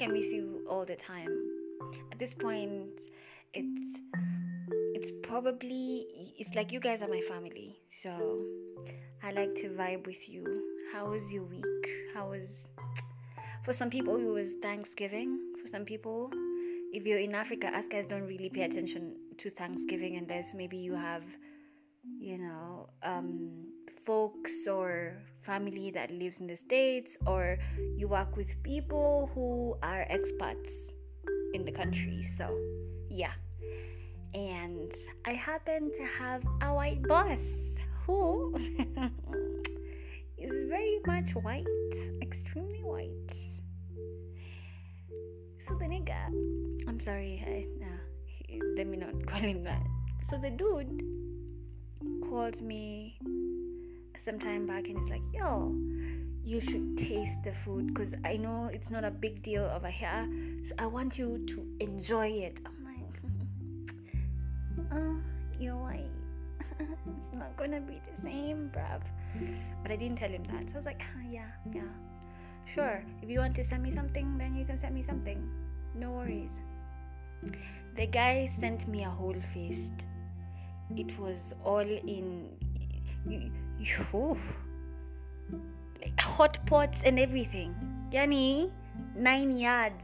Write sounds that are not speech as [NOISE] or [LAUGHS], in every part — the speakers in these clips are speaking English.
think I miss you all the time. At this point, it's it's probably it's like you guys are my family. So I like to vibe with you. How was your week? How was for some people it was Thanksgiving. For some people, if you're in Africa, us guys don't really pay attention to Thanksgiving unless maybe you have, you know, um, folks or family that lives in the states or you work with people who are expats in the country. So yeah. And i happen to have a white boss who [LAUGHS] is very much white extremely white. So the nigga i'm sorry I, uh, nah, let me not [LAUGHS] call him that. So the dude called me some time back and he's like, yo, you should taste the food because I know it's not a big deal over here. So I want you to enjoy it. I'm like, [LAUGHS] uh, you're white. [LAUGHS] it's not gonna be the same, bruv. But I didn't tell him that. So I was like, ah, yeah, yeah. Sure, if you want to send me something, then you can send me something. No worries. The guy sent me a whole feast. It was all in you, you like hot pots and everything. Yani nine yards.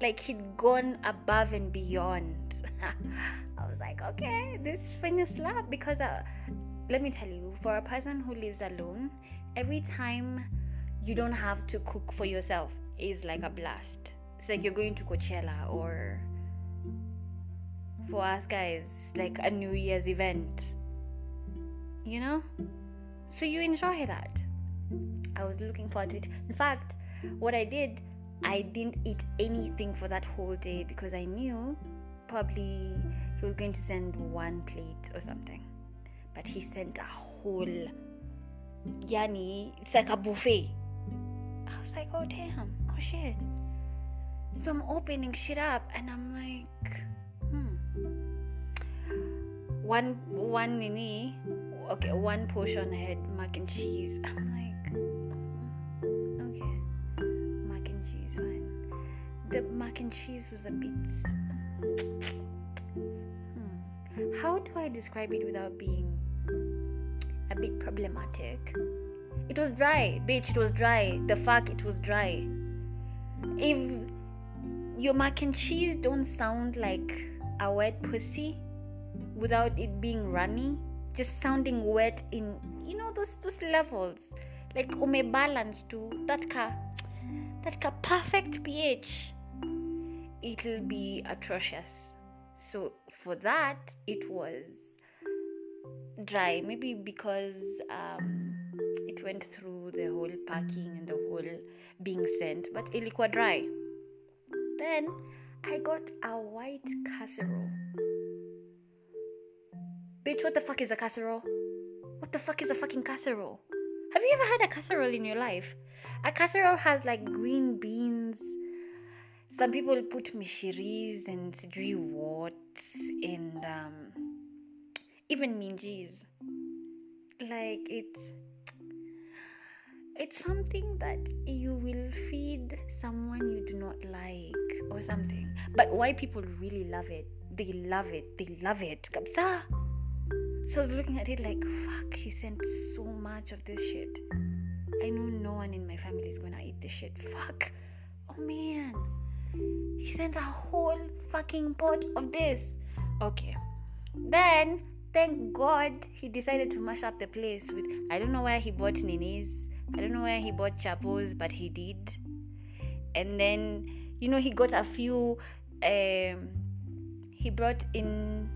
Like he'd gone above and beyond. [LAUGHS] I was like, okay, this thing is slap because uh, let me tell you, for a person who lives alone, every time you don't have to cook for yourself is like a blast. It's like you're going to Coachella or for us guys, like a New Year's event you know? So you enjoy that. I was looking forward to it. In fact, what I did, I didn't eat anything for that whole day because I knew probably he was going to send one plate or something. But he sent a whole yani, it's like a buffet. I was like, oh damn, oh shit. So I'm opening shit up and I'm like, hmm. One one nini okay, one portion had mac and cheese. [LAUGHS] I'm like, mm, okay, mac and cheese, fine. The mac and cheese was a bit. Hmm. How do I describe it without being a bit problematic? It was dry, bitch. It was dry. The fuck, it was dry. If your mac and cheese don't sound like a wet pussy without it being runny, just sounding wet in you know those those levels. Like ume balance to that ka that ka perfect ph it'll be atrocious. So for that it was dry. Maybe because um, it went through the whole packing and the whole being sent but ilikuwa dry. Then i got a white casserole Bitch, what the fuck is a casserole? What the fuck is a fucking casserole? Have you ever had a casserole in your life? A casserole has like green beans. Some people put mishiris and sijui what and um, even minjis. Like it's it's something that you will feed someone you do not like or something. But why people really love it? They love it. They love it. Kabsa. So I was looking at it like, fuck, he sent so much of this shit. I know no one in my family is gonna eat this shit. Fuck. Oh man. He sent a whole fucking pot of this. Okay. Then, thank God, he decided to mash up the place with. I don't know where he bought ninis. I don't know where he bought chapos, but he did. And then, you know, he got a few. Um, he brought in.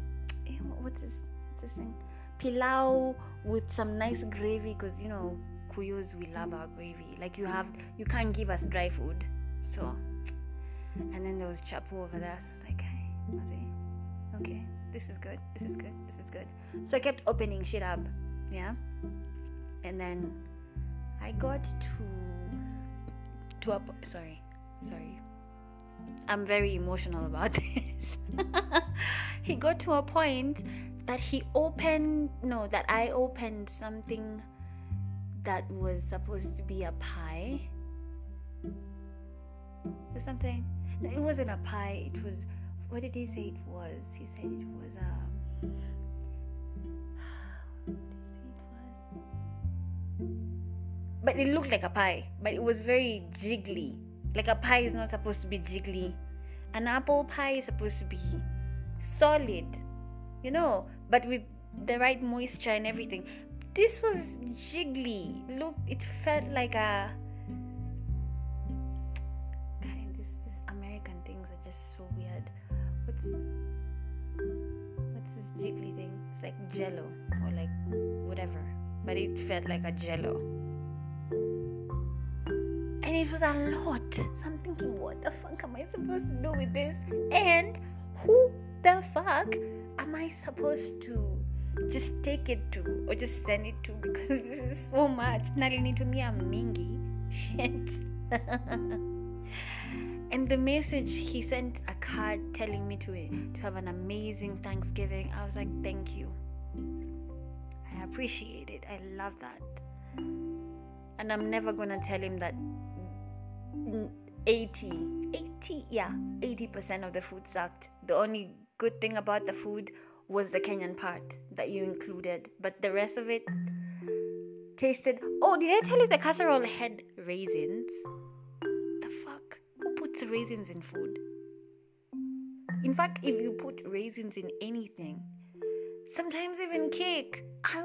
Eh, what's this? What's this thing? Pilau with some nice mm. gravy because you know kuyos we love our mm. gravy. Like you have you can't give us dry food. So and then there was chapo over there. So like hey Mazi, okay this is good this is good this is good. So i kept opening shit up yeah? And then i got to to a sorry sorry. I'm very emotional about [LAUGHS] this. He got to a point that he opened no that i opened something that was supposed to be a pie or something No, it wasn't a pie. It was. What did he say it was? He said it was um. But it looked like a pie, but it was very jiggly. Like a pie is not supposed to be jiggly. An apple pie is supposed to be solid, you know, but with the right moisture and everything. This was jiggly. Look, it felt like a God, this this American things are just so weird. What's what's this jiggly thing? It's like jello or like whatever, but it felt like a jello. And it was a lot. So I'm thinking, what the fuck am I supposed to do with this? And who the fuck am I supposed to just take it to or just send it to [LAUGHS] because this is so much. Nalini to me, I'm mingy. Shit. [LAUGHS] and the message he sent a card telling me to eh, to have an amazing Thanksgiving. I was like, thank you. I appreciate it. I love that. And I'm never gonna tell him that 80, 80, yeah, 80% of the food sucked. The only good thing about the food was the Kenyan part that you included, but the rest of it tasted. Oh, did I tell you the casserole had raisins? The fuck? Who puts raisins in food. In fact, if you put raisins in anything, sometimes even cake, I,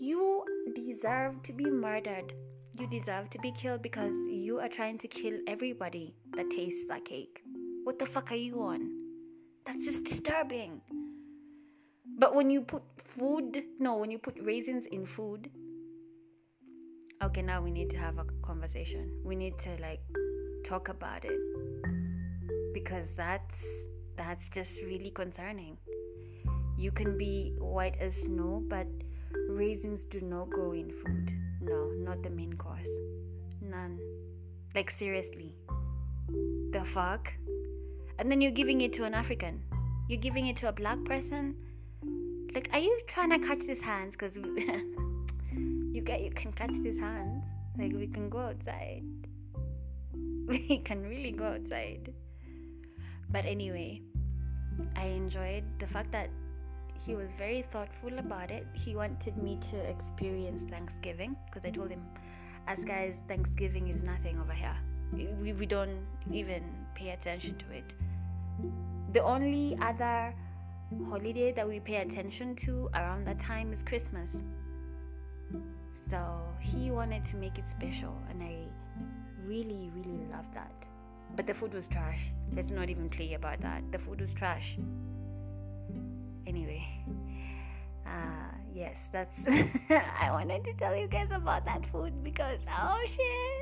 you deserve to be murdered. You deserve to be killed because you are trying to kill everybody that tastes like cake. What the fuck are you on? That's just disturbing. But when you put food, no, when you put raisins in food, okay, now we need to have a conversation. We need to like talk about it because that's that's just really concerning. You can be white as snow, but raisins do not go in food. No, not the main course. None. Like seriously. The fuck? And then you're giving it to an African. You're giving it to a black person. Like, are you trying to catch these hands? Cause [LAUGHS] you get you can catch these hands. Like we can go outside. [LAUGHS] we can really go outside. But anyway, I enjoyed the fact that he was very thoughtful about it. He wanted me to experience Thanksgiving because I told him, as guys, Thanksgiving is nothing over here. We, we don't even pay attention to it. The only other holiday that we pay attention to around that time is Christmas. So he wanted to make it special, and I really, really love that. But the food was trash. Let's not even play about that. The food was trash. Anyway, uh, yes, that's. [LAUGHS] I wanted to tell you guys about that food because, oh shit.